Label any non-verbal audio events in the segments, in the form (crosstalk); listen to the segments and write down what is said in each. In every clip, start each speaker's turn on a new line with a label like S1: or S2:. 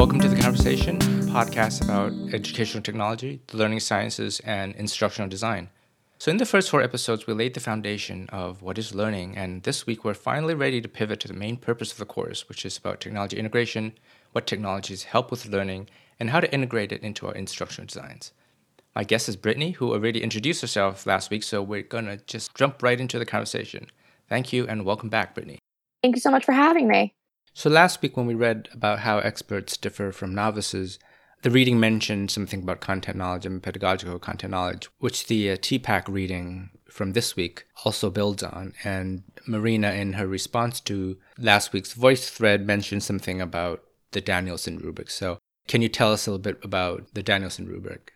S1: Welcome to The Conversation, podcast about educational technology, the learning sciences, and instructional design. So, in the first four episodes, we laid the foundation of what is learning, and this week we're finally ready to pivot to the main purpose of the course, which is about technology integration, what technologies help with learning, and how to integrate it into our instructional designs. My guest is Brittany, who already introduced herself last week, so we're gonna just jump right into the conversation. Thank you, and welcome back, Brittany.
S2: Thank you so much for having me.
S1: So, last week when we read about how experts differ from novices, the reading mentioned something about content knowledge and pedagogical content knowledge, which the uh, TPACK reading from this week also builds on. And Marina, in her response to last week's voice thread, mentioned something about the Danielson rubric. So, can you tell us a little bit about the Danielson rubric?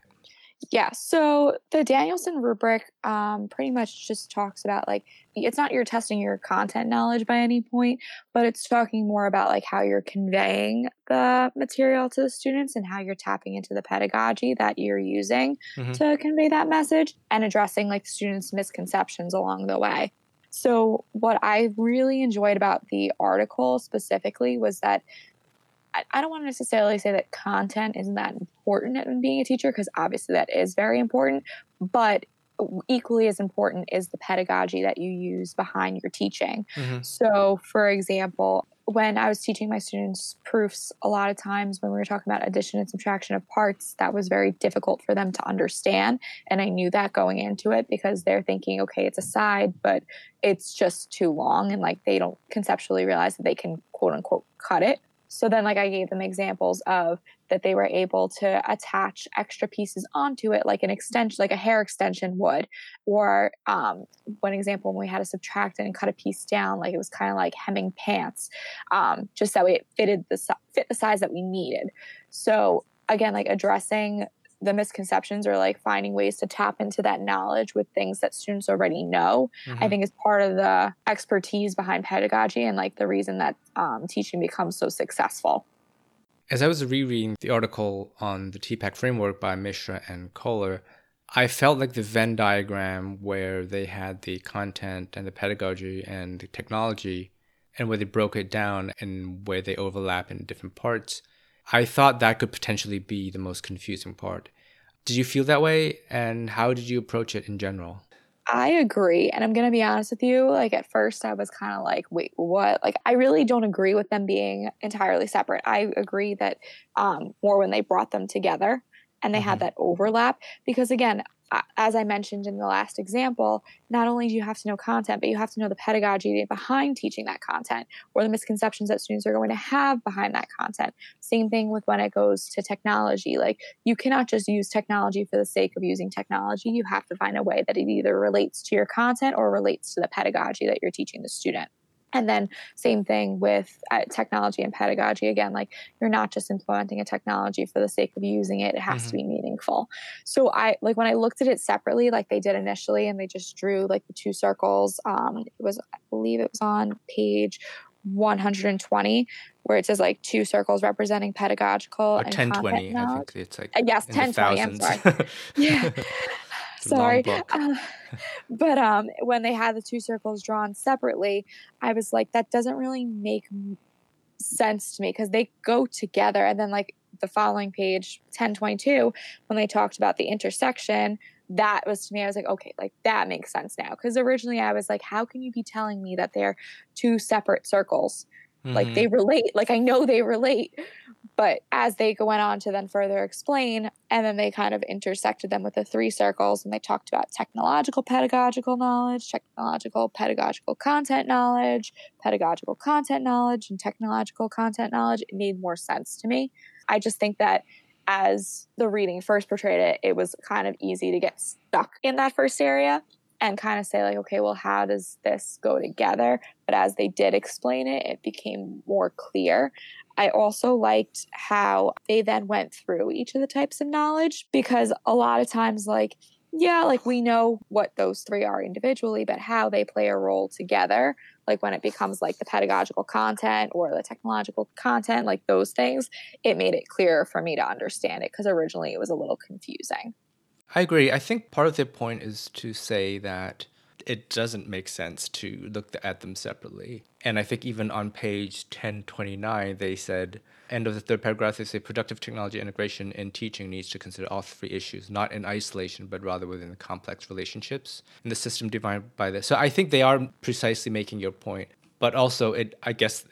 S2: Yeah, so the Danielson rubric um, pretty much just talks about like it's not you're testing your content knowledge by any point, but it's talking more about like how you're conveying the material to the students and how you're tapping into the pedagogy that you're using mm-hmm. to convey that message and addressing like students' misconceptions along the way. So, what I really enjoyed about the article specifically was that I don't want to necessarily say that content isn't that important in being a teacher because obviously that is very important, but equally as important is the pedagogy that you use behind your teaching. Mm-hmm. So, for example, when I was teaching my students proofs, a lot of times when we were talking about addition and subtraction of parts, that was very difficult for them to understand. And I knew that going into it because they're thinking, okay, it's a side, but it's just too long. And like they don't conceptually realize that they can quote unquote cut it so then, like, I gave them examples of that they were able to attach extra pieces onto it, like an extension, like a hair extension would. Or um, one example, when we had to subtract and cut a piece down, like it was kind of like hemming pants, um, just that way it fitted the fit the size that we needed. So again, like addressing the misconceptions or like finding ways to tap into that knowledge with things that students already know mm-hmm. i think is part of the expertise behind pedagogy and like the reason that um, teaching becomes so successful
S1: as i was rereading the article on the tpack framework by mishra and koehler i felt like the venn diagram where they had the content and the pedagogy and the technology and where they broke it down and where they overlap in different parts I thought that could potentially be the most confusing part. Did you feel that way? And how did you approach it in general?
S2: I agree. And I'm going to be honest with you. Like, at first, I was kind of like, wait, what? Like, I really don't agree with them being entirely separate. I agree that um, more when they brought them together and they mm-hmm. had that overlap. Because, again, Uh, as I mentioned in the last example, not only do you have to know content, but you have to know the pedagogy behind teaching that content or the misconceptions that students are going to have behind that content. Same thing with when it goes to technology. Like, you cannot just use technology for the sake of using technology. You have to find a way that it either relates to your content or relates to the pedagogy that you're teaching the student. And then same thing with uh, technology and pedagogy. Again, like you're not just implementing a technology for the sake of using it. It has mm-hmm. to be meaningful. So I like when I looked at it separately, like they did initially, and they just drew like the two circles. Um, it was I believe it was on page 120 where it says like two circles representing pedagogical
S1: or 1020 i think it's like uh,
S2: yes 1020 i'm sorry (laughs) yeah sorry. Uh, but um, when they had the two circles drawn separately, I was like, that doesn't really make sense to me because they go together. And then, like, the following page, 1022, when they talked about the intersection, that was to me, I was like, okay, like that makes sense now. Because originally I was like, how can you be telling me that they're two separate circles? Mm-hmm. Like they relate, like I know they relate. But as they went on to then further explain, and then they kind of intersected them with the three circles, and they talked about technological pedagogical knowledge, technological pedagogical content knowledge, pedagogical content knowledge, and technological content knowledge. It made more sense to me. I just think that as the reading first portrayed it, it was kind of easy to get stuck in that first area and kind of say like okay well how does this go together but as they did explain it it became more clear I also liked how they then went through each of the types of knowledge because a lot of times, like, yeah, like we know what those three are individually, but how they play a role together, like when it becomes like the pedagogical content or the technological content, like those things, it made it clearer for me to understand it because originally it was a little confusing.
S1: I agree. I think part of the point is to say that it doesn't make sense to look at them separately. And I think even on page 1029, they said, end of the third paragraph, they say productive technology integration in teaching needs to consider all three issues, not in isolation, but rather within the complex relationships in the system defined by this. So I think they are precisely making your point. But also, it I guess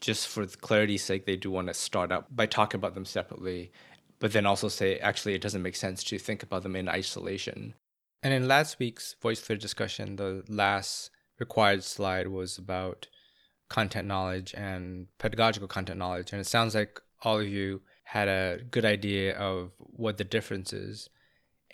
S1: just for clarity's sake, they do want to start out by talking about them separately, but then also say, actually, it doesn't make sense to think about them in isolation. And in last week's voice thread discussion, the last required slide was about content knowledge and pedagogical content knowledge. And it sounds like all of you had a good idea of what the difference is.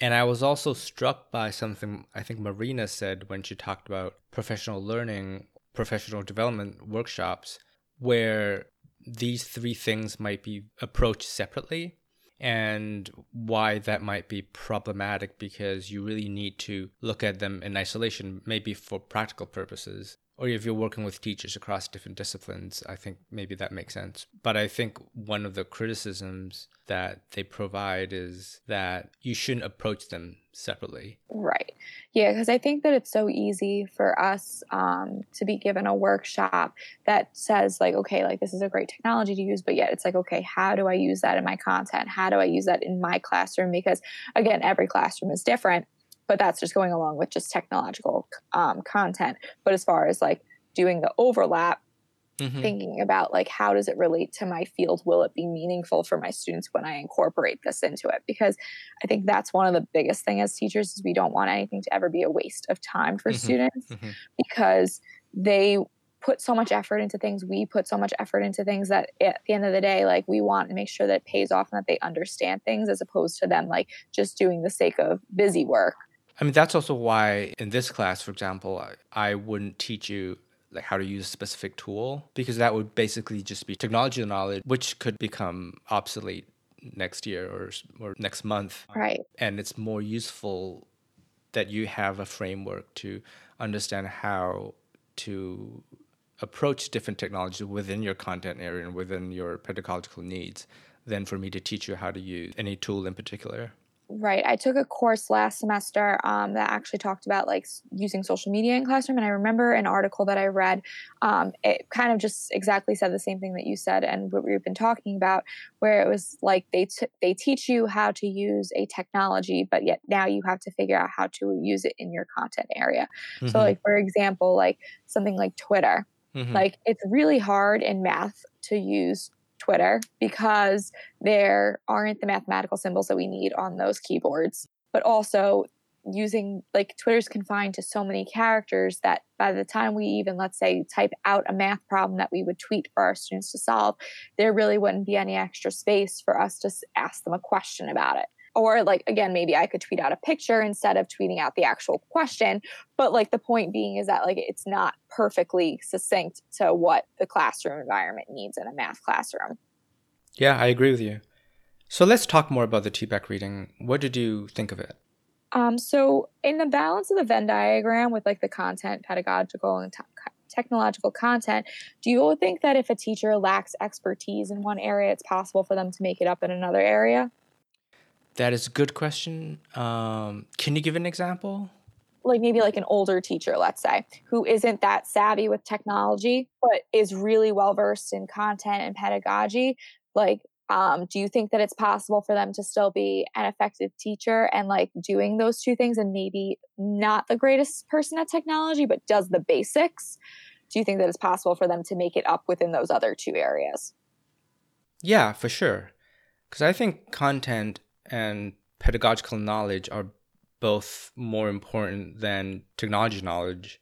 S1: And I was also struck by something I think Marina said when she talked about professional learning, professional development workshops, where these three things might be approached separately and why that might be problematic because you really need to look at them in isolation, maybe for practical purposes. Or if you're working with teachers across different disciplines, I think maybe that makes sense. But I think one of the criticisms that they provide is that you shouldn't approach them separately.
S2: Right. Yeah, because I think that it's so easy for us um, to be given a workshop that says, like, okay, like this is a great technology to use, but yet it's like, okay, how do I use that in my content? How do I use that in my classroom? Because again, every classroom is different, but that's just going along with just technological um, content. But as far as like doing the overlap, mm-hmm. thinking about like how does it relate to my field will it be meaningful for my students when i incorporate this into it because i think that's one of the biggest thing as teachers is we don't want anything to ever be a waste of time for mm-hmm. students mm-hmm. because they put so much effort into things we put so much effort into things that at the end of the day like we want to make sure that it pays off and that they understand things as opposed to them like just doing the sake of busy work
S1: I mean, that's also why in this class, for example, I, I wouldn't teach you like how to use a specific tool because that would basically just be technology knowledge which could become obsolete next year or or next month.
S2: Right.
S1: And it's more useful that you have a framework to understand how to approach different technologies within your content area and within your pedagogical needs than for me to teach you how to use any tool in particular
S2: Right. I took a course last semester um, that actually talked about like using social media in classroom, and I remember an article that I read. Um, it kind of just exactly said the same thing that you said and what we've been talking about, where it was like they t- they teach you how to use a technology, but yet now you have to figure out how to use it in your content area. Mm-hmm. So, like for example, like something like Twitter. Mm-hmm. Like it's really hard in math to use Twitter because there aren't the mathematical symbols that we need on those keyboards. But also, using like Twitter's confined to so many characters that by the time we even, let's say, type out a math problem that we would tweet for our students to solve, there really wouldn't be any extra space for us to ask them a question about it or like again maybe i could tweet out a picture instead of tweeting out the actual question. But like the point being is that like it's not perfectly succinct to what the classroom environment needs in a math classroom.
S1: Yeah i agree with you. So let's talk more about the TPACK reading. What did you think of it?
S2: Um, so in the balance of the venn diagram with like the content pedagogical and t- technological content do you think that if a teacher lacks expertise in one area it's possible for them to make it up in another area
S1: that is a good question. Um, can you give an example?
S2: Like maybe like an older teacher, let's say, who isn't that savvy with technology, but is really well versed in content and pedagogy. Like, um, do you think that it's possible for them to still be an effective teacher and like doing those two things and maybe not the greatest person at technology, but does the basics? Do you think that it's possible for them to make it up within those other two areas?
S1: Yeah, for sure. Because I think content and pedagogical knowledge are both more important than technology knowledge.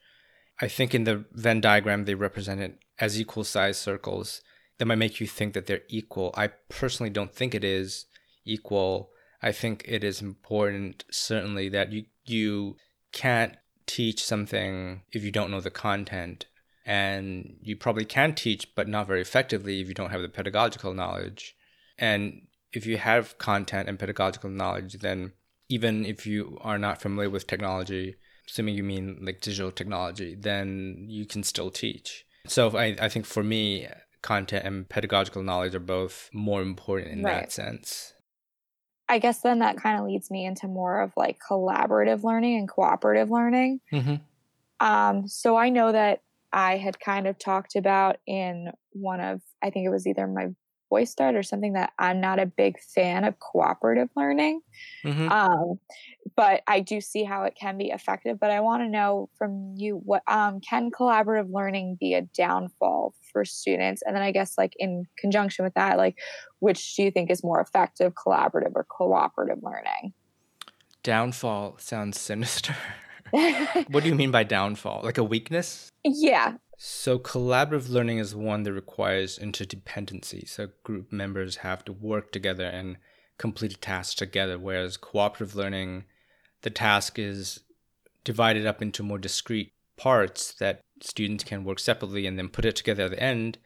S1: I think in the Venn diagram, they represent it as equal size circles. That might make you think that they're equal. I personally don't think it is equal. I think it is important, certainly, that you, you can't teach something if you don't know the content. And you probably can teach, but not very effectively if you don't have the pedagogical knowledge. And if you have content and pedagogical knowledge, then even if you are not familiar with technology, assuming you mean like digital technology, then you can still teach. So I, I think for me, content and pedagogical knowledge are both more important in right. that sense.
S2: I guess then that kind of leads me into more of like collaborative learning and cooperative learning. Mm-hmm. Um, so I know that I had kind of talked about in one of, I think it was either my voice thread or something that I'm not a big fan of cooperative learning. Mm-hmm. Um, but I do see how it can be effective. But I want to know from you what um, can collaborative learning be a downfall for students? And then I guess like in conjunction with that, like which do you think is more effective, collaborative or cooperative learning?
S1: Downfall sounds sinister. (laughs) what do you mean by downfall? Like a weakness?
S2: Yeah.
S1: So, collaborative learning is one that requires interdependency. So, group members have to work together and complete a task together, whereas cooperative learning, the task is divided up into more discrete parts that students can work separately and then put it together at the end.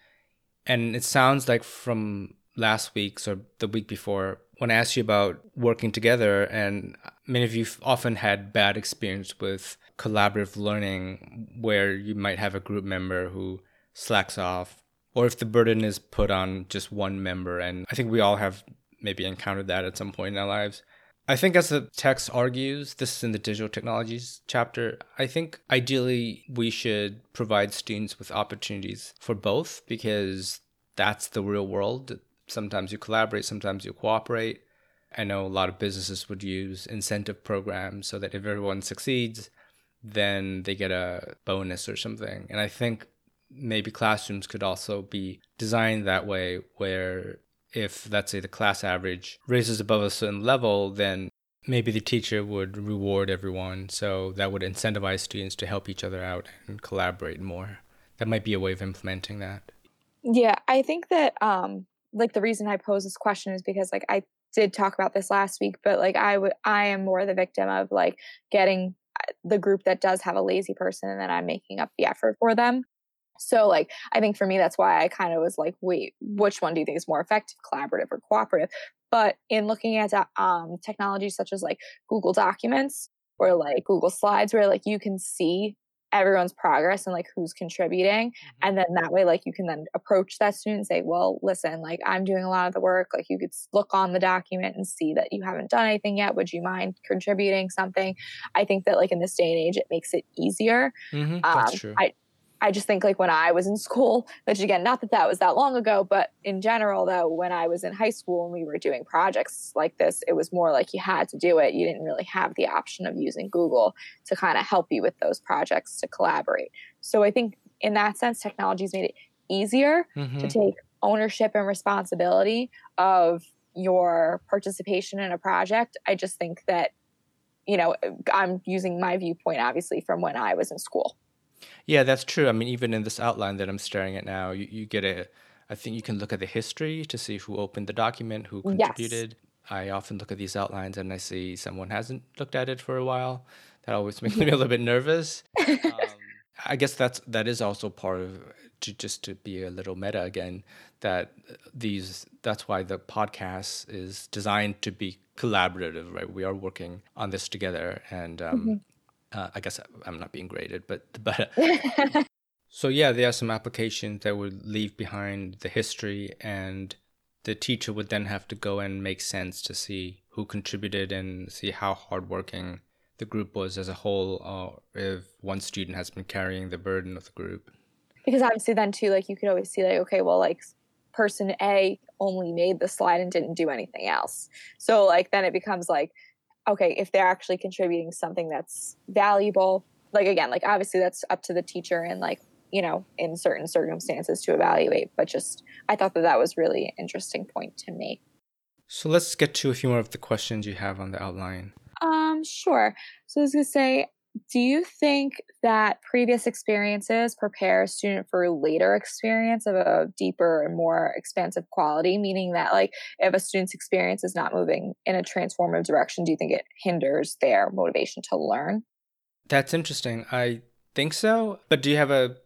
S1: And it sounds like from last week's or the week before, when I asked you about working together, and many of you often had bad experience with collaborative learning where you might have a group member who slacks off, or if the burden is put on just one member. And I think we all have maybe encountered that at some point in our lives. I think, as the text argues, this is in the digital technologies chapter. I think ideally we should provide students with opportunities for both because that's the real world. Sometimes you collaborate, sometimes you cooperate. I know a lot of businesses would use incentive programs so that if everyone succeeds, then they get a bonus or something. And I think maybe classrooms could also be designed that way where if let's say the class average raises above a certain level, then maybe the teacher would reward everyone. So that would incentivize students to help each other out and collaborate more. That might be a way of implementing that.
S2: Yeah, I think that um like the reason I pose this question is because like I did talk about this last week, but like I would I am more the victim of like getting uh, the group that does have a lazy person and then I'm making up the effort for them. So, like, I think for me, that's why I kind of was like, wait, which one do you think is more effective, collaborative or cooperative? But in looking at uh, um, technologies such as like Google Documents or like Google Slides, where like you can see everyone's progress and like who's contributing mm-hmm. and then that way like you can then approach that student and say well listen like i'm doing a lot of the work. Like you could look on the document and see that you haven't done anything yet. Would you mind contributing something? I think that like in this day and age it makes it easier.
S1: Mm-hmm. that's um, true.
S2: I, I just think like when I was in school, which again, not that that was that long ago, but in general, though, when I was in high school and we were doing projects like this, it was more like you had to do it. You didn't really have the option of using Google to kind of help you with those projects to collaborate. So I think in that sense, technology's made it easier mm-hmm. to take ownership and responsibility of your participation in a project. I just think that, you know, I'm using my viewpoint obviously from when I was in school.
S1: Yeah, that's true. I mean, even in this outline that I'm staring at now, you, you get a, I think you can look at the history to see who opened the document, who contributed. Yes. I often look at these outlines and I see someone hasn't looked at it for a while. That always (laughs) makes me a little bit nervous. (laughs) Um, I guess that's that is also part of to just to be a little meta again. That these that's why the podcast is designed to be collaborative, right? We are working on this together, and um, mm-hmm. Uh, I guess I'm not being graded, but (laughs) but (laughs) so yeah, there are some applications that would leave behind the history, and the teacher would then have to go and make sense to see who contributed and see how hardworking the group was as a whole, or if one student has been carrying the burden of the group.
S2: Because obviously, then too, like you could always see, like, okay, well, like person A only made the slide and didn't do anything else. So, like, then it becomes like, okay, if they're actually contributing something that's valuable, like again, like obviously that's up to the teacher and like, you know, in certain circumstances to evaluate. But just, I thought that that was really an interesting point to make.
S1: So let's get to a few more of the questions you have on the outline.
S2: Um, sure. So I was gonna say, do you think that previous experiences prepare a student for a later experience of a deeper and more expansive quality? Meaning that like if a student's experience is not moving in a transformative direction do you think it hinders their motivation to learn?
S1: That's interesting. I think so. But do you have a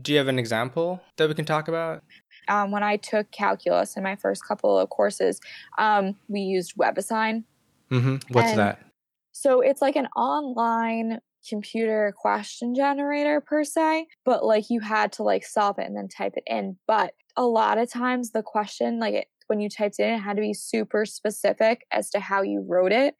S1: do you have an example that we can talk about?
S2: Um, when i took calculus in my first couple of courses um, we used webassign
S1: mm-hmm. what's and that
S2: so it's like an online computer question generator per se, but like you had to like solve it and then type it in. But a lot of times the question, like it, when you typed it in, it had to be super specific as to how you wrote it,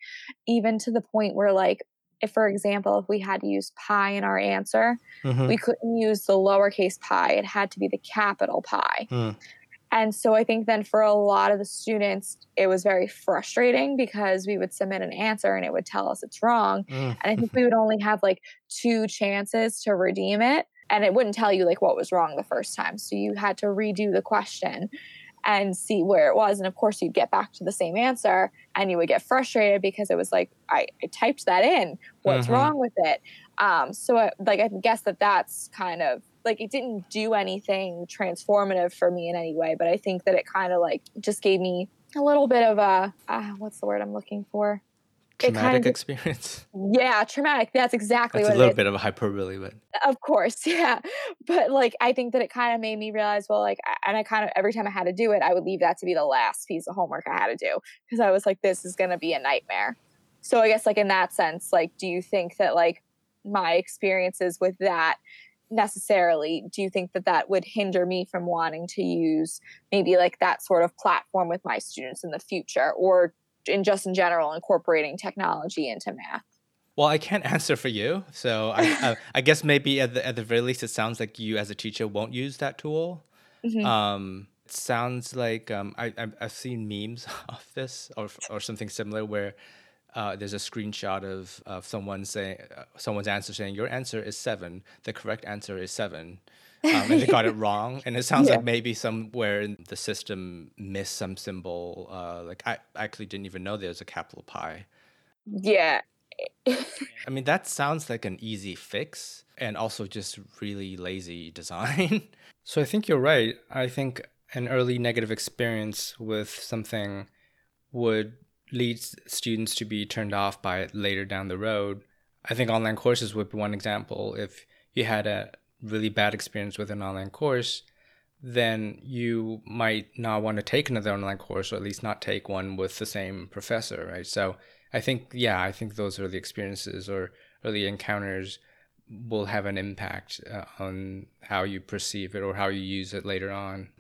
S2: even to the point where like if, for example, if we had to use pi in our answer, mm-hmm. we couldn't use the lowercase pi. It had to be the capital pi. Mm. And so I think then for a lot of the students, it was very frustrating because we would submit an answer and it would tell us it's wrong. Mm. And I think (laughs) we would only have like two chances to redeem it. And it wouldn't tell you like what was wrong the first time. So you had to redo the question and see where it was. And of course, you'd get back to the same answer and you would get frustrated because it was like, I, I typed that in. What's mm-hmm. wrong with it? Um, so, I, like, I guess that that's kind of like it didn't do anything transformative for me in any way, but I think that it kind of like just gave me a little bit of a uh, what's the word I'm looking for?
S1: Traumatic experience.
S2: Yeah, traumatic. That's exactly
S1: That's a little bit of a hyperbole, but
S2: of course, (laughs) yeah. But like, I think that it kind of made me realize, well, like, and I kind of every time I had to do it, I would leave that to be the last piece of homework I had to do because I was like, this is going to be a nightmare. So I guess, like in that sense, like, do you think that like my experiences with that necessarily do you think that that would hinder me from wanting to use maybe like that sort of platform with my students in the future or in just in general incorporating technology into math
S1: well i can't (laughs) answer for you so i, I, (laughs) I guess maybe at the, at the very least it sounds like you as a teacher won't use that tool mm-hmm. um, it sounds like um, I, i've seen memes (laughs) of this or, or something similar where uh, there's a screenshot of, of someone saying uh, someone's answer saying your answer is seven. The correct answer is seven. Um, and they got it (laughs) wrong. And it sounds yeah. like maybe somewhere in the system missed some symbol. Uh, like I actually didn't even know there's a capital pi.
S2: Yeah.
S1: I mean, that sounds like an easy fix and also just really lazy (laughs) design. so I think you're right. I think an early negative experience with something would leads students to be turned off by it later down the road. I think online courses would be one example. If you had a really bad experience with an online course, then you might not want to take another online course or at least not take one with the same professor, right? So I think, yeah, I think those early experiences or early encounters will have an impact uh, on how you perceive it or how you use it later on.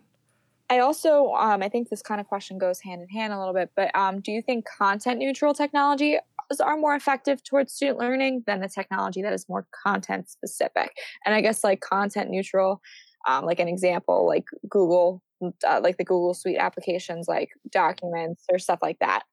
S2: I also, um, I think this kind of question goes hand in hand a little bit, but um, do you think content neutral technology are more effective towards student learning than the technology that is more content specific? And I guess like content neutral, um, like an example, like Google, uh, like the Google Suite applications, like documents or stuff like that.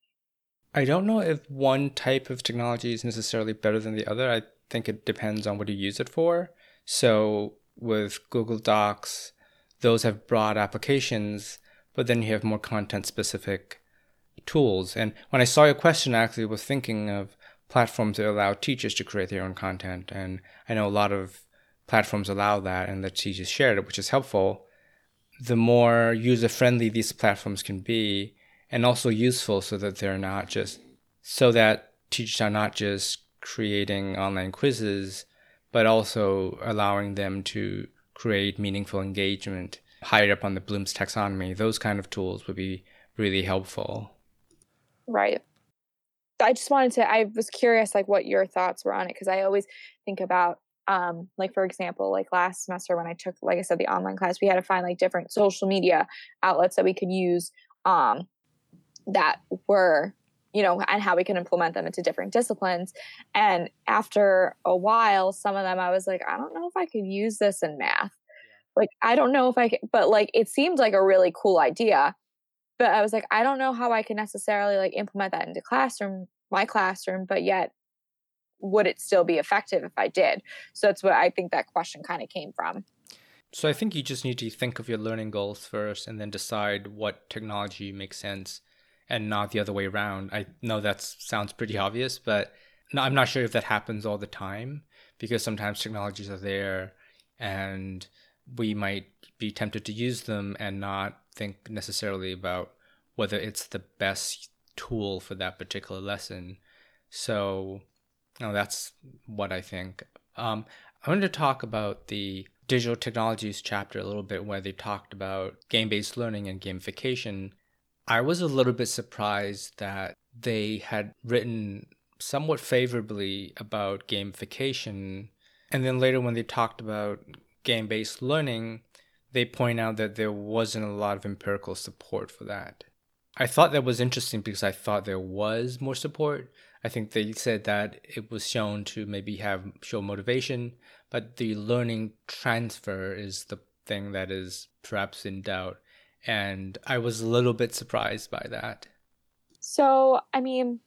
S1: I don't know if one type of technology is necessarily better than the other. I think it depends on what you use it for. So with Google Docs, those have broad applications, but then you have more content specific tools. And when I saw your question, I actually was thinking of platforms that allow teachers to create their own content. And I know a lot of platforms allow that and the teachers share it, which is helpful. The more user friendly these platforms can be, and also useful so that they're not just, so that teachers are not just creating online quizzes, but also allowing them to create meaningful engagement higher up on the Bloom's taxonomy, those kind of tools would be really helpful.
S2: Right. I just wanted to, I was curious, like, what your thoughts were on it, because I always think about, um, like, for example, like last semester when I took, like I said, the online class, we had to find like different social media outlets that we could use um, that were you know, and how we can implement them into different disciplines. And after a while, some of them I was like, I don't know if I could use this in math. Like, I don't know if I can, but like, it seemed like a really cool idea. But I was like, I don't know how I can necessarily like implement that into classroom, my classroom, but yet would it still be effective if I did? So that's what I think that question kind of came from.
S1: So I think you just need to think of your learning goals first and then decide what technology makes sense and not the other way around. I know that sounds pretty obvious, but no, I'm not sure if that happens all the time because sometimes technologies are there and we might be tempted to use them and not think necessarily about whether it's the best tool for that particular lesson. So, no, that's what I think. Um, I wanted to talk about the digital technologies chapter a little bit, where they talked about game based learning and gamification. I was a little bit surprised that they had written somewhat favorably about gamification. And then later, when they talked about game based learning, they point out that there wasn't a lot of empirical support for that. I thought that was interesting because I thought there was more support. I think they said that it was shown to maybe have show motivation, but the learning transfer is the thing that is perhaps in doubt. And I was a little bit surprised by that.
S2: So, I mean,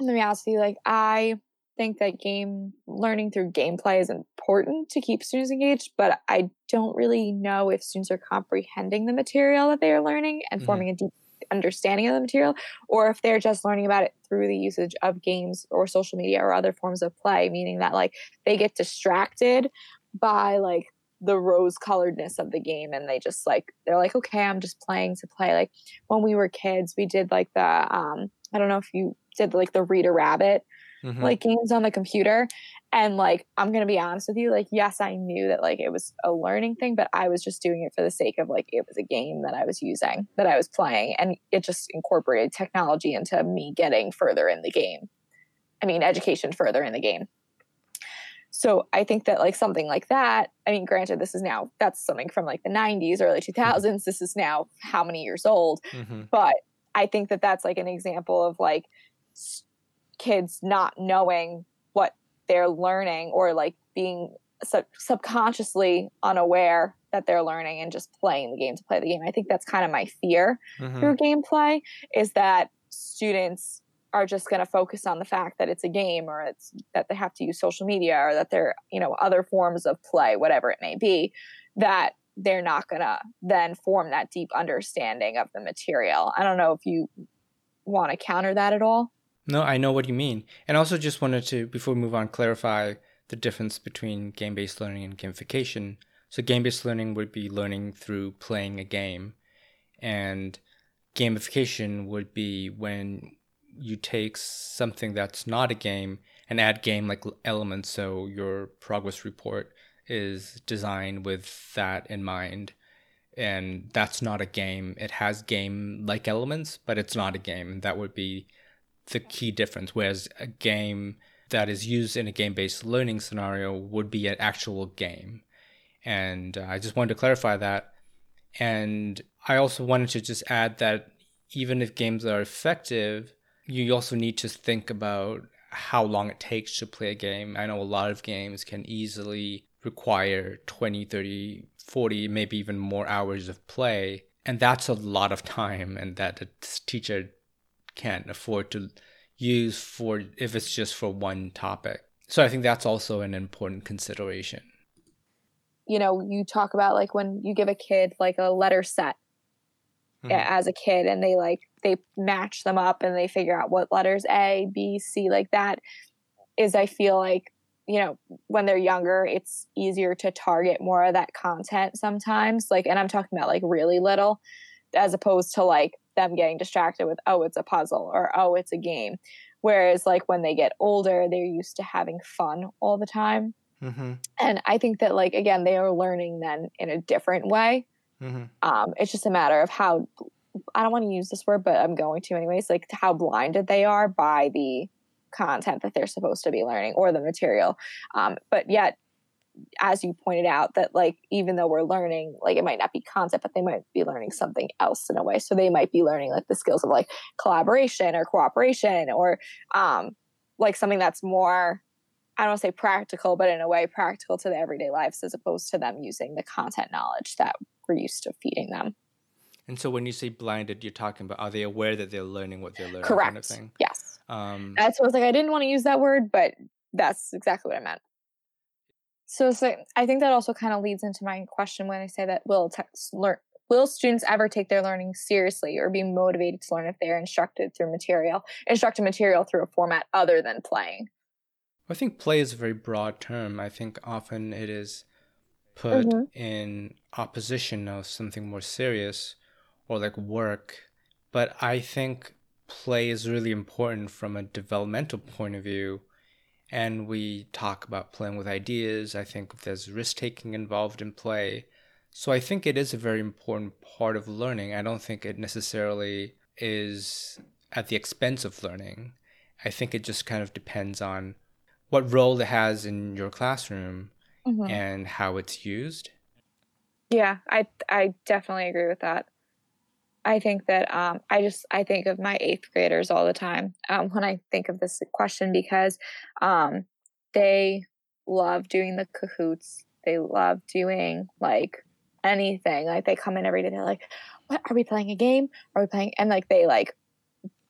S2: let me ask you like, I think that game learning through gameplay is important to keep students engaged, but I don't really know if students are comprehending the material that they are learning and mm-hmm. forming a deep understanding of the material, or if they're just learning about it through the usage of games or social media or other forms of play, meaning that like they get distracted by like the rose coloredness of the game and they just like they're like okay i'm just playing to play. Like when we were kids we did like the um i don't know if you did like the reader rabbit mm-hmm. like games on the computer and like i'm gonna be honest with you like yes i knew that like it was a learning thing but i was just doing it for the sake of like it was a game that i was using that i was playing and it just incorporated technology into me getting further in the game. I mean education further in the game so I think that like something like that, I mean, granted, this is now that's something from like the 90s, early 2000s. Mm-hmm. This is now how many years old? Mm-hmm. But I think that that's like an example of like kids not knowing what they're learning or like being sub- subconsciously unaware that they're learning and just playing the game to play the game. I think that's kind of my fear mm-hmm. through gameplay is that students are just going to focus on the fact that it's a game or it's that they have to use social media or that they're you know other forms of play whatever it may be that they're not going to then form that deep understanding of the material. I don't know if you want to counter that at all.
S1: No i know what you mean. And also just wanted to before we move on clarify the difference between game-based learning and gamification. So game-based learning would be learning through playing a game and gamification would be when you take something that's not a game and add game like elements. So your progress report is designed with that in mind. And that's not a game. It has game like elements but it's not a game. That would be the key difference. Whereas a game that is used in a game based learning scenario would be an actual game. And uh, i just wanted to clarify that. And i also wanted to just add that even if games are effective you also need to think about how long it takes to play a game. I know a lot of games can easily require 20, 30, 40, maybe even more hours of play. And that's a lot of time, and that a teacher can't afford to use for if it's just for one topic. So I think that's also an important consideration.
S2: You know, you talk about like when you give a kid like a letter set mm-hmm. as a kid and they like they match them up and they figure out what letters A, B, C like that is I feel like you know when they're younger it's easier to target more of that content sometimes like and I'm talking about like really little as opposed to like them getting distracted with oh it's a puzzle or oh it's a game whereas like when they get older they're used to having fun all the time mm-hmm. and i think that like again they are learning then in a different way Mm-hmm. Um, it's just a matter of how I don't want to use this word, but I'm going to anyways. Like how blinded they are by the content that they're supposed to be learning or the material. Um, but yet, as you pointed out, that like even though we're learning, like it might not be concept, but they might be learning something else in a way. So they might be learning like the skills of like collaboration or cooperation or um, like something that's more I don't want to say practical, but in a way practical to the everyday lives as opposed to them using the content knowledge that we're used to feeding them.
S1: And so when you say blinded, you're talking about are they aware that they're learning what they're learning?
S2: Correct. Kind of thing? Yes. Um, that's what I was like. I didn't want to use that word, but that's exactly what I meant. So, so I think that also kind of leads into my question when I say that will text learn will students ever take their learning seriously or be motivated to learn if they're instructed through material instructed material through a format other than playing
S1: i think play is a very broad term i think often it is put mm-hmm. in opposition of something more serious or like work. But I think play is really important from a developmental point of view. And we talk about playing with ideas. I think there's risk taking involved in play. So I think it is a very important part of learning. I don't think it necessarily is at the expense of learning. I think it just kind of depends on what role it has in your classroom mm-hmm. and how it's used.
S2: Yeah, I I definitely agree with that. I think that um, I just I think of my eighth graders all the time um, when I think of this question because um, they love doing the Kahoots. They love doing like anything. Like they come in every day. They're like, "What are we playing a game? Are we playing?" And like they like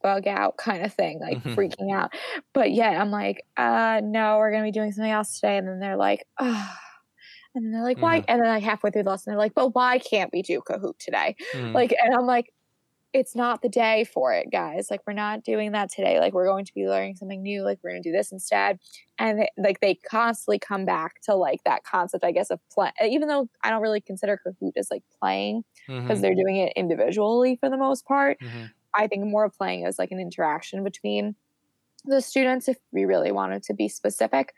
S2: bug out kind of thing, like mm-hmm. freaking out. But yeah, I'm like, uh, no, we're gonna be doing something else today. And then they're like, oh. And then they're like, why? Mm-hmm. And then like halfway through the lesson, they're like, but why can't we do Kahoot today? Mm-hmm. Like, and I'm like, it's not the day for it, guys. Like, we're not doing that today. Like, we're going to be learning something new. Like, we're going to do this instead. And they, like, they constantly come back to like that concept, I guess, of play. Even though I don't really consider Kahoot as like playing because mm-hmm. they're doing it individually for the most part. Mm-hmm. I think more playing as like an interaction between the students if we really wanted to be specific.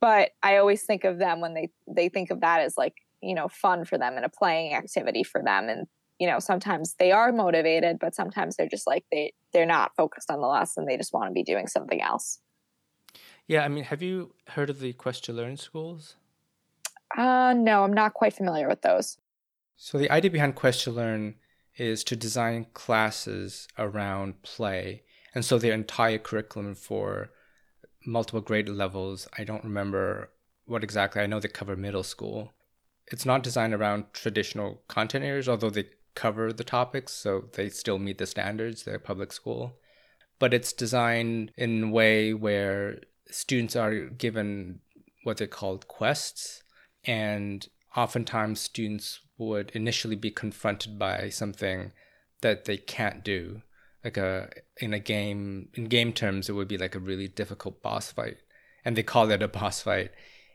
S2: But I always think of them when they they think of that as like you know fun for them and a playing activity for them. And you know sometimes they are motivated but sometimes they're just like they they're not focused on the lesson. They just want to be doing something else.
S1: Yeah i mean have you heard of the quest to learn schools?
S2: Uh no i'm not quite familiar with those.
S1: So the idea behind quest to learn is to design classes around play. And so their entire curriculum for multiple grade levels i don't remember what exactly i know they cover middle school it's not designed around traditional content areas although they cover the topics, so they still meet the standards, they're public school. But it's designed in a way where students are given what they call quests, and oftentimes students would initially be confronted by something that they can't do. Like a in a game in game terms it would be like a really difficult boss fight. And they call it a boss fight.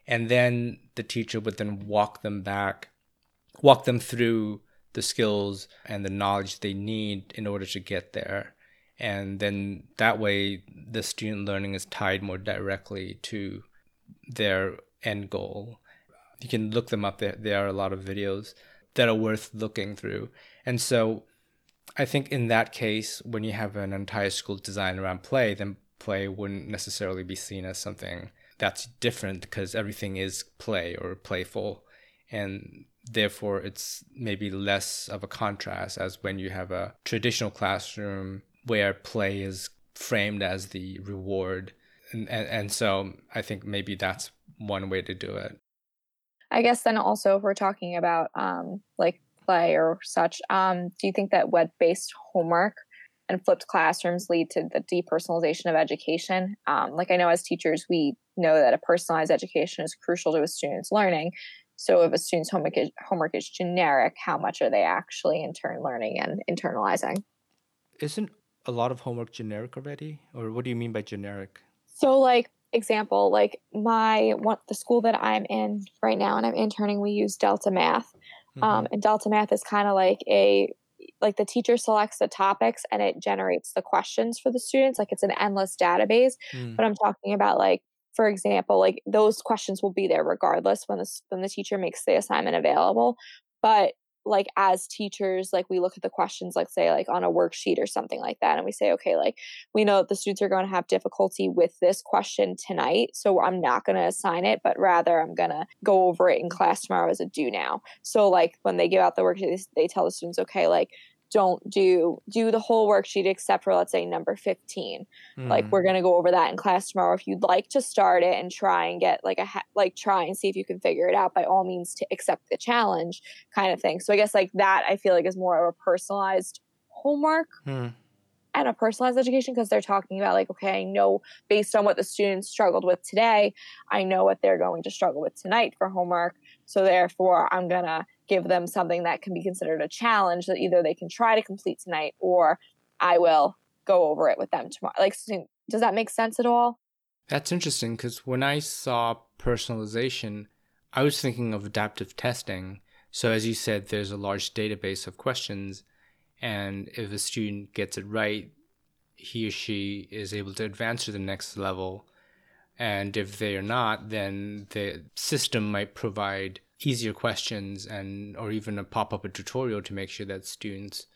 S1: And then the teacher would then walk them back, walk them through the skills and the knowledge they need in order to get there. And then that way, the student learning is tied more directly to their end goal. You can look them up. There, there are a lot of videos that are worth looking through. And so I think in that case, when you have an entire school designed around play, then play wouldn't necessarily be seen as something that's different because everything is play or playful. And therefore it's maybe less of a contrast as when you have a traditional classroom where play is framed as the reward and, and, and so i think maybe that's one way to do it
S2: i guess then also if we're talking about um, like play or such um, do you think that web-based homework and flipped classrooms lead to the depersonalization of education um, like i know as teachers we know that a personalized education is crucial to a student's learning so if a student's homework is, homework is generic, how much are they actually in turn learning and internalizing?
S1: Isn't a lot of homework generic already? Or what do you mean by generic?
S2: So like example, like my what the school that I'm in right now and I'm interning, we use Delta Math. Mm-hmm. Um, and Delta Math is kind of like a like the teacher selects the topics and it generates the questions for the students like it's an endless database mm. but i'm talking about like for example like those questions will be there regardless when the when the teacher makes the assignment available but like as teachers like we look at the questions like say like on a worksheet or something like that and we say okay like we know the students are going to have difficulty with this question tonight so i'm not going to assign it but rather i'm going to go over it in class tomorrow as a do now. So like when they give out the worksheet they tell the students okay like don't do do the whole worksheet except for let's say number 15 mm. like we're hmm. going to go over that in class tomorrow if you'd like to start it and try and get like a ha- like try and see if you can figure it out by all means to accept the challenge kind of thing so i guess like that i feel like is more of a personalized homework mm. and a personalized education because they're talking about like okay i know based on what the students struggled with today i know what they're going to struggle with tonight for homework so therefore i'm going to give them something that can be considered a challenge that either they can try to complete tonight or I will go over it with them tomorrow. Like, does that make sense at all?
S1: That's interesting because when I saw personalization, I was thinking of adaptive testing. So, as you said, there's a large database of questions, and if a student gets it right, he or she is able to advance to the next level. And if they are not, then the system might provide easier questions and or even a pop up a tutorial to make sure that students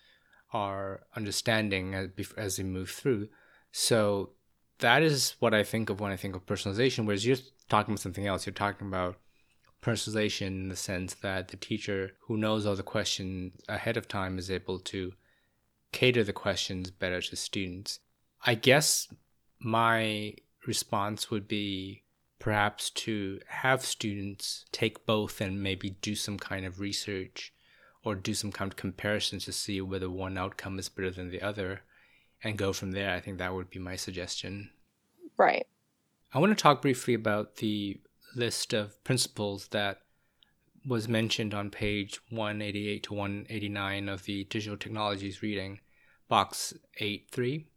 S1: are understanding as, as they move through. So that is what I think of when I think of personalization. Whereas you're talking about something else. You're talking about personalization in the sense that the teacher who knows all the questions ahead of time is able to cater the questions better to students. I guess my response would be perhaps to have students take both and maybe do some kind of research or do some kind of comparison to see whether one outcome is better than the other and go from there. I think that would be my suggestion.
S2: Right.
S1: I want to talk briefly about the list of principles that was mentioned on page 188 to 189 of the Digital Technologies reading, box 83.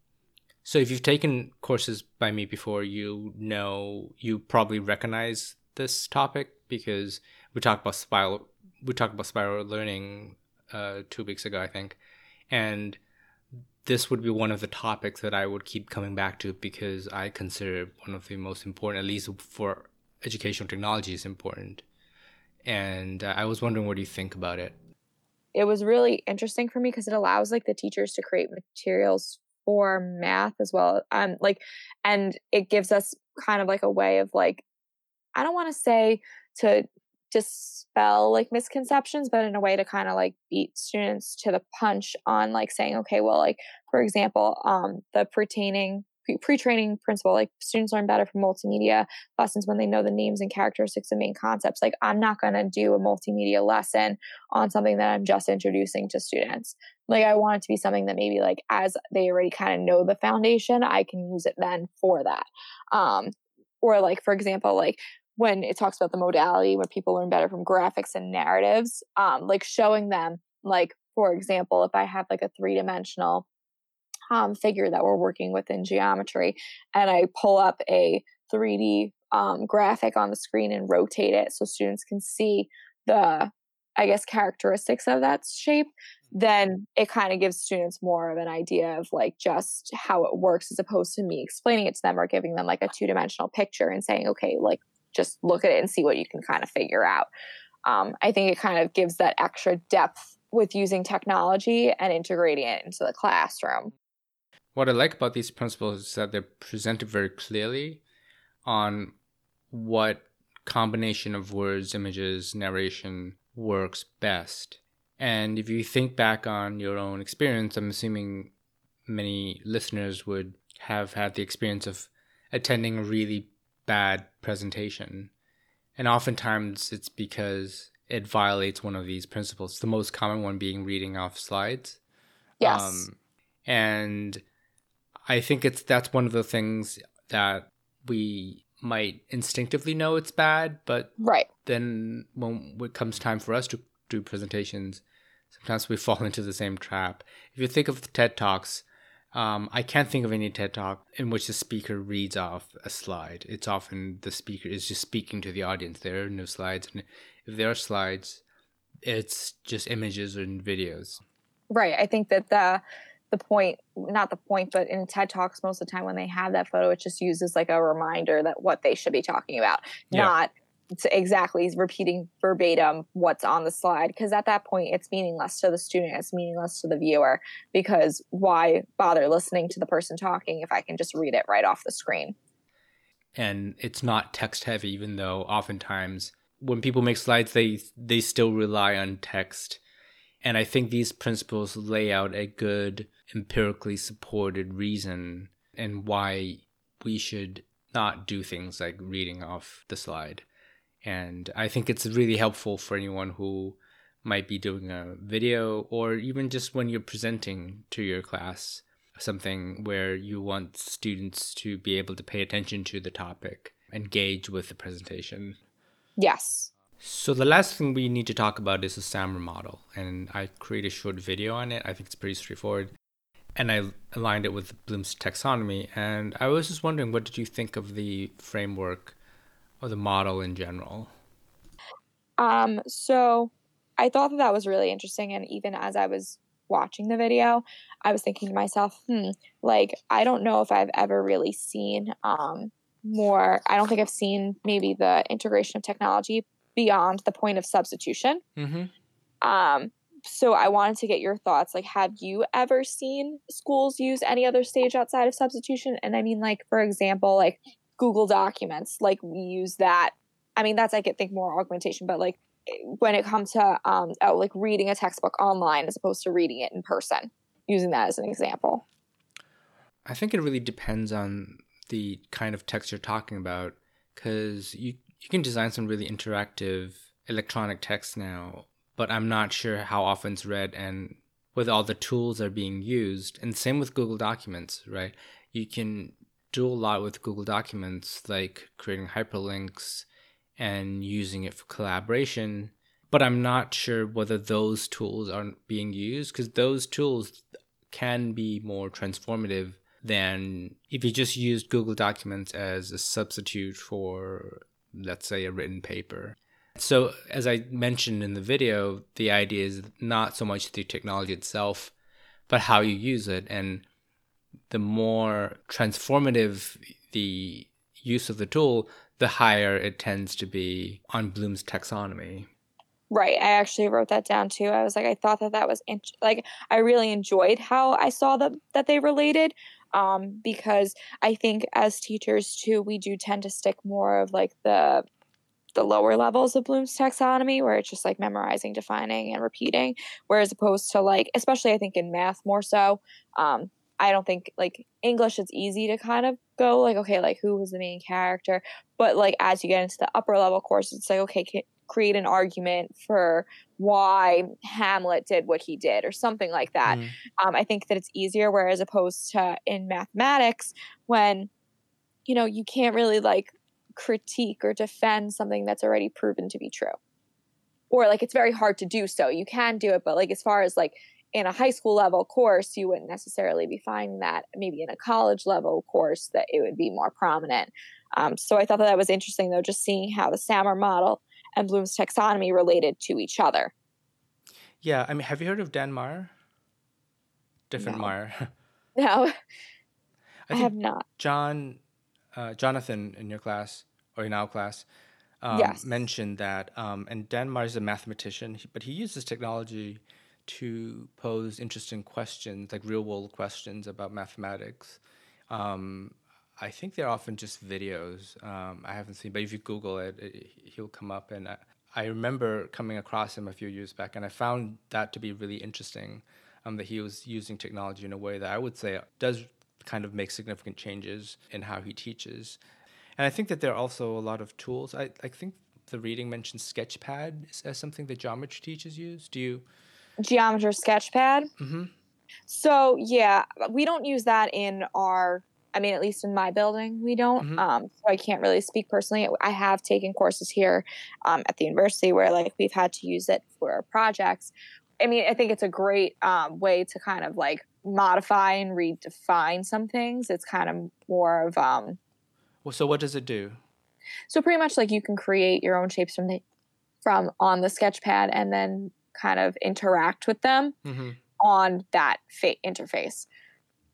S1: So if you've taken courses by me before, you know you probably recognize this topic because we talked about spiral we talked about spiral learning uh, two weeks ago, I think, and this would be one of the topics that I would keep coming back to because I consider one of the most important, at least for educational technology, is important. And uh, I was wondering, what do you think about it?
S2: It was really interesting for me because it allows like the teachers to create materials for math as well. Um, like, and it gives us kind of like a way of like, I don't want to say to dispel like misconceptions, but in a way to kind of like beat students to the punch on like saying, okay, well, like for example, um, the pertaining pre-training principle like students learn better from multimedia lessons when they know the names and characteristics and main concepts. Like i'm not going to do a multimedia lesson on something that i'm just introducing to students. Like i want it to be something that maybe like as they already kind of know the foundation i can use it then for that. Um or like for example like when it talks about the modality where people learn better from graphics and narratives um like showing them like for example if i have like a three dimensional um, figure that we're working with in geometry and i pull up a 3d um, graphic on the screen and rotate it so students can see the i guess characteristics of that shape then it kind of gives students more of an idea of like just how it works as opposed to me explaining it to them or giving them like a two dimensional picture and saying okay like just look at it and see what you can kind of figure out. Um, I think it kind of gives that extra depth with using technology and integrating it into the classroom.
S1: What I like about these principles is that they're presented very clearly on what combination of words, images, narration works best. And if you think back on your own experience, I'm assuming many listeners would have had the experience of attending a really bad presentation. And oftentimes it's because it violates one of these principles. The most common one being reading off slides.
S2: Yes. Um,
S1: and I think it's that's one of the things that we might instinctively know it's bad, but
S2: right.
S1: then when it comes time for us to do presentations, sometimes we (laughs) fall into the same trap. If you think of TED Talks, um, I can't think of any TED talk in which the speaker reads off a slide. It's often the speaker is just speaking to the audience. There are no slides, and if there are slides, it's just images and videos.
S2: Right. I think that the the point, not the point, but in TED talks, most of the time when they have that photo, it just uses like a reminder that what they should be talking about, yeah. not exactly repeating verbatim what's on the slide because at that point it's meaningless to the student it's meaningless to the viewer because why bother listening to the person talking if i can just read it right off the screen
S1: and it's not text heavy even though oftentimes when people make slides they they still rely on text and i think these principles lay out a good empirically supported reason and why we should not do things like reading off the slide and I think it's really helpful for anyone who might be doing a video or even just when you're presenting to your class something where you want students to be able to pay attention to the topic, engage with the presentation.
S2: Yes.
S1: So the last thing we need to talk about is the SAMR model, and I created a short video on it. I think it's pretty straightforward, and I aligned it with Bloom's taxonomy. And I was just wondering, what did you think of the framework or the model in general?
S2: Um, so I thought that that was really interesting. And even as I was watching the video, I was thinking to myself, hmm, like, I don't know if I've ever really seen um, more, I don't think I've seen maybe the integration of technology beyond the point of substitution. Mm-hmm. Um, so I wanted to get your thoughts. Like, have you ever seen schools use any other stage outside of substitution? And I mean, like, for example, like Google Documents. Like we use that. I mean, that's I could think more augmentation, but like when it comes to um, oh, like reading a textbook online as opposed to reading it in person. using that as an example.
S1: I think it really depends on the kind of text you're talking about because you you can design some really interactive electronic text now, but I'm not sure how often it's read and with all the tools are being used. And same with Google Documents, right? You can do a lot with Google Documents, like creating hyperlinks and using it for collaboration. But I'm not sure whether those tools aren't being used because those tools can be more transformative than if you just used Google Documents as a substitute for, let's say, a written paper. So, as I mentioned in the video, the idea is not so much the technology itself, but how you use it. And the more transformative the use of the tool, the higher it tends to be on Bloom's taxonomy.
S2: Right. I actually wrote that down too. I was like, I thought that that was int- like, I really enjoyed how I saw that that they related, um, because I think as teachers too, we do tend to stick more of like the the lower levels of Bloom's taxonomy, where it's just like memorizing, defining, and repeating, whereas opposed to like, especially I think in math more so. Um, I don't think like English it's easy to kind of go like okay like who was the main character, but like as you get into the upper level course, it's like okay create an argument for why Hamlet did what he did or something like that. Mm. Um, I think that it's easier, whereas opposed to in mathematics when you know you can't really like critique or defend something that's already proven to be true. Or like it's very hard to do so. You can do it but like as far as like in a high school level course you wouldn't necessarily be finding that. Maybe in a college level course that it would be more prominent. Um, so i thought that, that was interesting though just seeing how the SAMR model and bloom's taxonomy related to each other.
S1: Yeah i mean have you heard of dan meyer? Different no. meyer. (laughs)
S2: No. I, I have not.
S1: John uh, Jonathan in your class or in our class um, yes. mentioned that, um, and Dan Meyer is a mathematician, but he uses technology to pose interesting questions, like real world questions about mathematics. Um, I think they're often just videos. Um, I haven't seen, but if you Google it, it he'll come up. And I, I, remember coming across him a few years back, and I found that to be really interesting. Um, that he was using technology in a way that I would say does kind of make significant changes in how he teaches. And I think that there are also a lot of tools. I, I think the reading mentions Sketchpad as something that geometry teachers use. Do you?
S2: Geometry Sketchpad? Mm-hmm. So, yeah, we don't use that in our I mean, at least in my building, we don't. Mm-hmm. Um, so I can't really speak personally. I have taken courses here um, at the university where like we've had to use it for our projects. I mean, I think it's a great um, way to kind of like modify and redefine some things. It's kind of more of um
S1: well, so what does it do?
S2: So pretty much like you can create your own shapes from the from on the sketch pad and then kind of interact with them mm-hmm. on that fa- interface,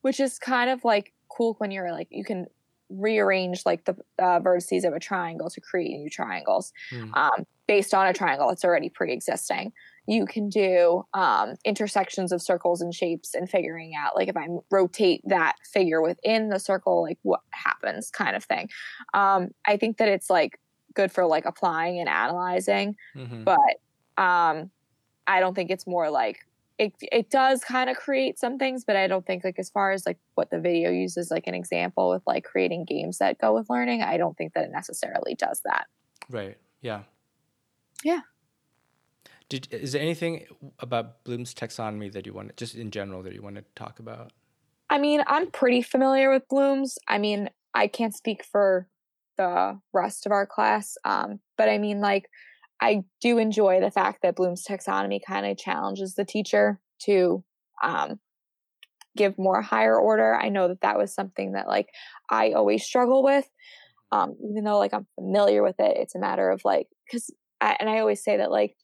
S2: which is kind of like cool when you're like you can rearrange like the uh, vertices of a triangle to create new triangles mm. um, based on a triangle that's already pre-existing you can do um, intersections of circles and shapes and figuring out like if i rotate that figure within the circle like what happens kind of thing. Um, i think that it's like good for like applying and analyzing mm-hmm. but um, i don't think it's more like it, it does kind of create some things but i don't think like as far as like what the video uses like an example with like creating games that go with learning i don't think that it necessarily does that.
S1: Right. Yeah.
S2: Yeah
S1: did, is there anything about Bloom's taxonomy that you want, just in general, that you want to talk about?
S2: I mean, I'm pretty familiar with Bloom's. I mean, I can't speak for the rest of our class, um, but I mean, like, I do enjoy the fact that Bloom's taxonomy kind of challenges the teacher to um, give more higher order. I know that that was something that like I always struggle with, mm-hmm. um, even though like I'm familiar with it. It's a matter of like because and I always say that like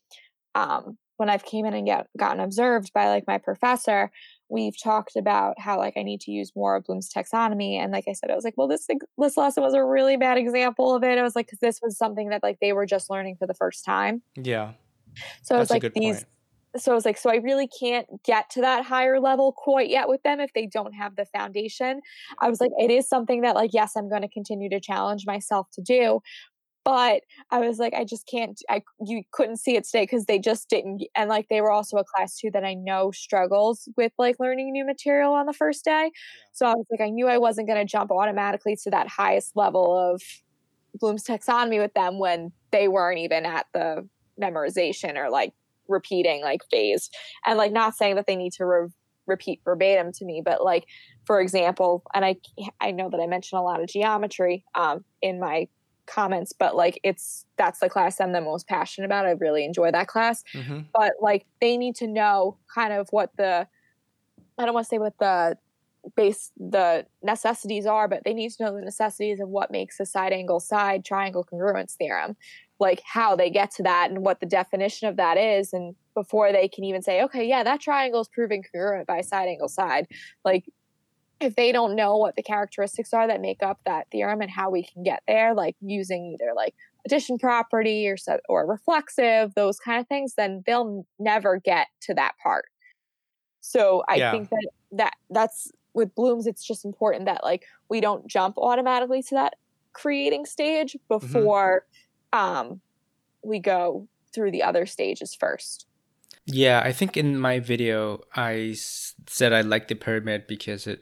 S2: um, when I've came in and get, gotten observed by like my professor, we've talked about how like I need to use more of Bloom's taxonomy. And like I said, I was like, well, this this lesson was a really bad example of it. I was like, because this was something that like they were just learning for the first time.
S1: Yeah.
S2: So I was like, these. Point. So I was like, so I really can't get to that higher level quite yet with them if they don't have the foundation. I was like, it is something that like, yes, I'm going to continue to challenge myself to do, but I was like, I just can't. I you couldn't see it today because they just didn't. And like they were also a class too that I know struggles with like learning new material on the first day. Yeah. So I was like, I knew I wasn't going to jump automatically to that highest level of Bloom's taxonomy with them when they weren't even at the memorization or like repeating like phase. And like not saying that they need to re- repeat verbatim to me, but like for example, and I I know that I mentioned a lot of geometry um, in my comments, but like it's that's the class I'm the most passionate about. I really enjoy that class. Mm-hmm. But like they need to know kind of what the I don't want to say what the base the necessities are, but they need to know the necessities of what makes a side angle side triangle congruence theorem, like how they get to that and what the definition of that is, and before they can even say, okay, yeah, that triangle is proven congruent by side angle side, like if they don't know what the characteristics are that make up that theorem and how we can get there, like using either like addition property or set, or reflexive, those kind of things, then they'll never get to that part. So I yeah. think that that that's with Bloom's. It's just important that like we don't jump automatically to that creating stage mm-hmm. before mm-hmm. um, we go through the other stages first.
S1: Yeah, I think in my video I said I like the pyramid because it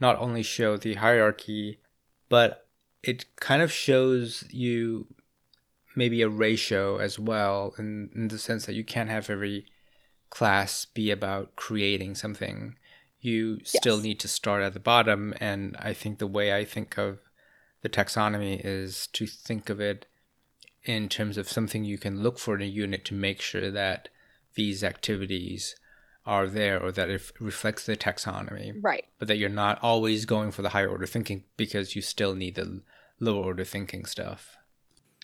S1: not only show the hierarchy, but it kind of shows you maybe a ratio as well in, in the sense that you can't have every class be about creating something. You yes. still need to start at the bottom. And I think the way I think of the taxonomy is to think of it in terms of something you can look for in a unit to make sure that these activities are there or that it reflects the taxonomy.
S2: Right.
S1: But that you're not always going for the higher order thinking because you still need the lower order thinking stuff.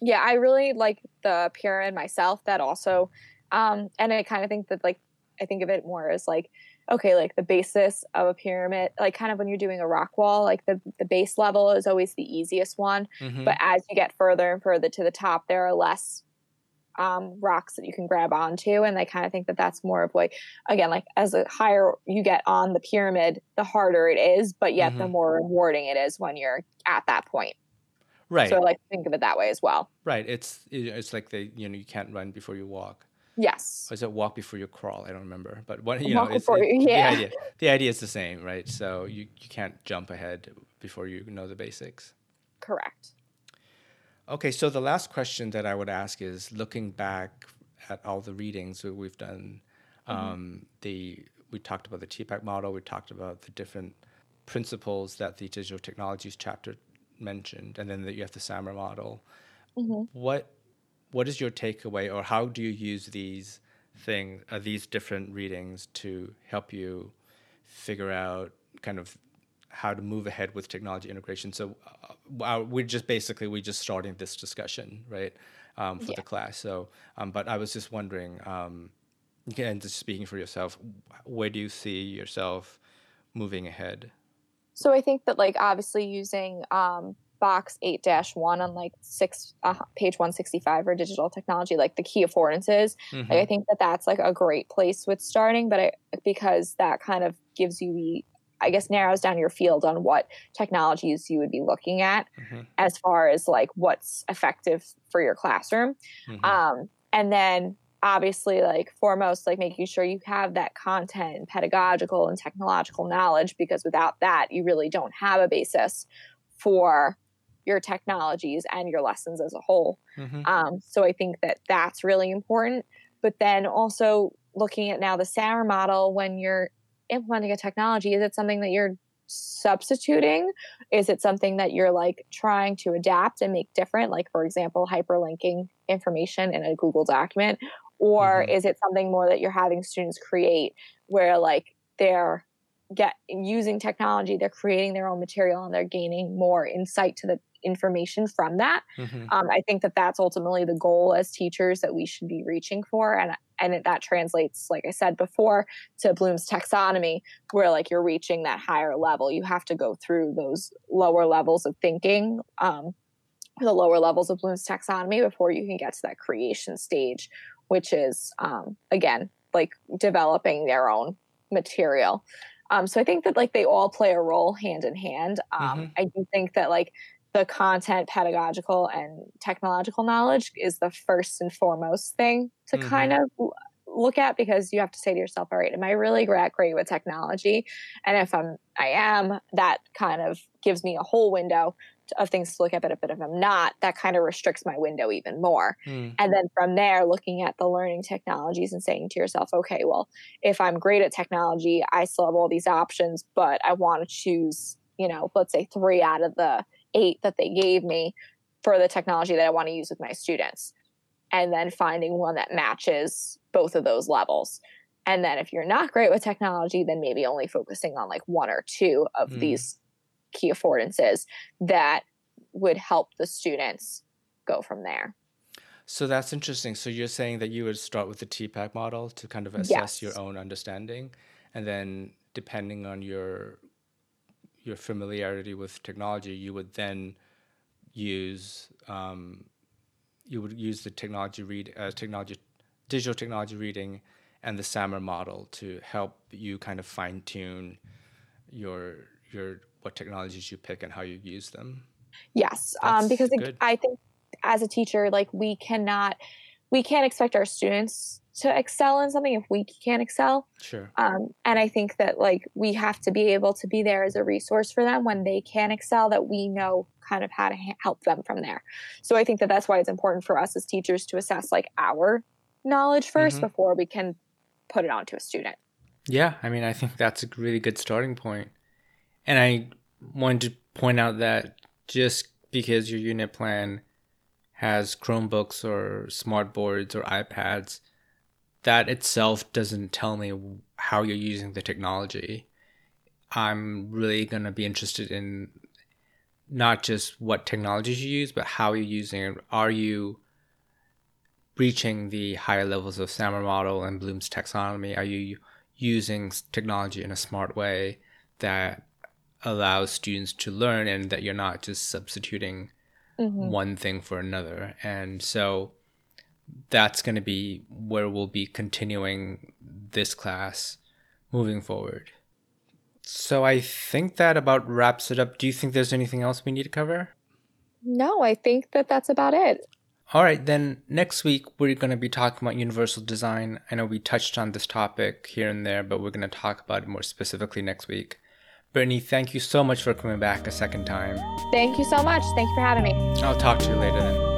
S2: Yeah, I really like the pyramid myself. That also, um, and I kind of think that like I think of it more as like okay, like the basis of a pyramid, like kind of when you're doing a rock wall, like the the base level is always the easiest one, mm-hmm. but as you get further and further to the top, there are less um, rocks that you can grab onto. And I kind of think that that's more of like, again, like as a higher you get on the pyramid, the harder it is, but yet mm-hmm. the more rewarding it is when you're at that point.
S1: Right.
S2: So like think of it that way as well.
S1: Right. It's it's like the you know you can't run before you walk.
S2: Yes.
S1: Or is it walk before you crawl? I don't remember. But what you walk know, it's, it, you, yeah. the idea the idea is the same, right? So you you can't jump ahead before you know the basics.
S2: Correct.
S1: Okay, so the last question that I would ask is looking back at all the readings that we've done, mm-hmm. um, the we talked about the TPACK model, we talked about the different principles that the digital technologies chapter mentioned, and then that you have the SAMR model. Mm-hmm. What what is your takeaway, or how do you use these things, uh, these different readings, to help you figure out kind of how to move ahead with technology integration. So uh, we're just basically we just starting this discussion right um, for yeah. the class. So, um, but I was just wondering, um, again, just speaking for yourself, where do you see yourself moving ahead?
S2: So I think that like obviously using um, box eight dash one on like six uh, page 165 or digital technology like the key affordances mm-hmm. like, i think that that's like a great place with starting but I, because that kind of gives you the I guess narrows down your field on what technologies you would be looking at mm-hmm. as far as like what's effective for your classroom. Mm-hmm. Um, and then obviously like foremost like making sure you have that content and pedagogical and technological knowledge because without that you really don't have a basis for your technologies and your lessons as a whole mm-hmm. um, so i think that that's really important but then also looking at now the SAMR model when you're implementing a technology is it something that you're substituting? Is it something that you're like trying to adapt and make different? Like for example hyperlinking information in a google document? Or mm-hmm. is it something more that you're having students create where like they're get using technology they're creating their own material and they're gaining more insight to the information from that mm-hmm. um, i think that that's ultimately the goal as teachers that we should be reaching for and and it, that translates like i said before to bloom's taxonomy where like you're reaching that higher level you have to go through those lower levels of thinking um, the lower levels of bloom's taxonomy before you can get to that creation stage which is um, again like developing their own material um, so I think that like they all play a role hand in hand. Um, mm-hmm. I do think that like the content, pedagogical, and technological knowledge is the first and foremost thing to mm-hmm. kind of look at because you have to say to yourself, all right, am I really great great with technology? And if I'm, I am, that kind of gives me a whole window of things to look at. But if I'm not, that kind of restricts my window even more. Mm. And then from there, looking at the learning technologies and saying to yourself, okay, well, if I'm great at technology, I still have all these options, but I want to choose, you know, let's say three out of the eight that they gave me for the technology that I want to use with my students. And then finding one that matches both of those levels. And then if you're not great with technology, then maybe only focusing on like one or two of mm. these key affordances that would help the students go from there.
S1: So that's interesting. So you're saying that you would start with the TPACK model to kind of assess yes. your own understanding, and then depending on your your familiarity with technology, you would then use um, you would use the technology read uh, technology digital technology reading and the SAMR model to help you kind of fine tune your your what technologies you pick and how you use them.
S2: Yes, um, because I think as a teacher, like we cannot we can't expect our students to excel in something if we can't excel.
S1: Sure.
S2: Um, and I think that like we have to be able to be there as a resource for them when they can excel, that we know kind of how to ha- help them from there. So I think that that's why it's important for us as teachers to assess like our knowledge 1st mm-hmm. before we can put it onto a student.
S1: Yeah, I mean, I think that's a really good starting point. And I wanted to point out that just because your unit plan has Chromebooks or smart boards or iPads that itself doesn't tell me how you're using the technology. I'm really going to be interested in not just what technologies you use, but how you're using it. Are you reaching the higher levels of SAMR model and Bloom's taxonomy? Are you using technology in a smart way that allows students to learn and that you're not just substituting mm-hmm. one thing for another? And so that's going to be where we'll be continuing this class moving forward. So I think that about wraps it up. Do you think there's anything else we need to cover?
S2: No, I think that that's about it.
S1: All right, then next week we're going to be talking about universal design. I know we touched on this topic here and there, but we're going to talk about it more specifically next week. Brittany, thank you so much for coming back a second time.
S2: Thank you so much. Thank you for having me.
S1: I'll talk to you later then.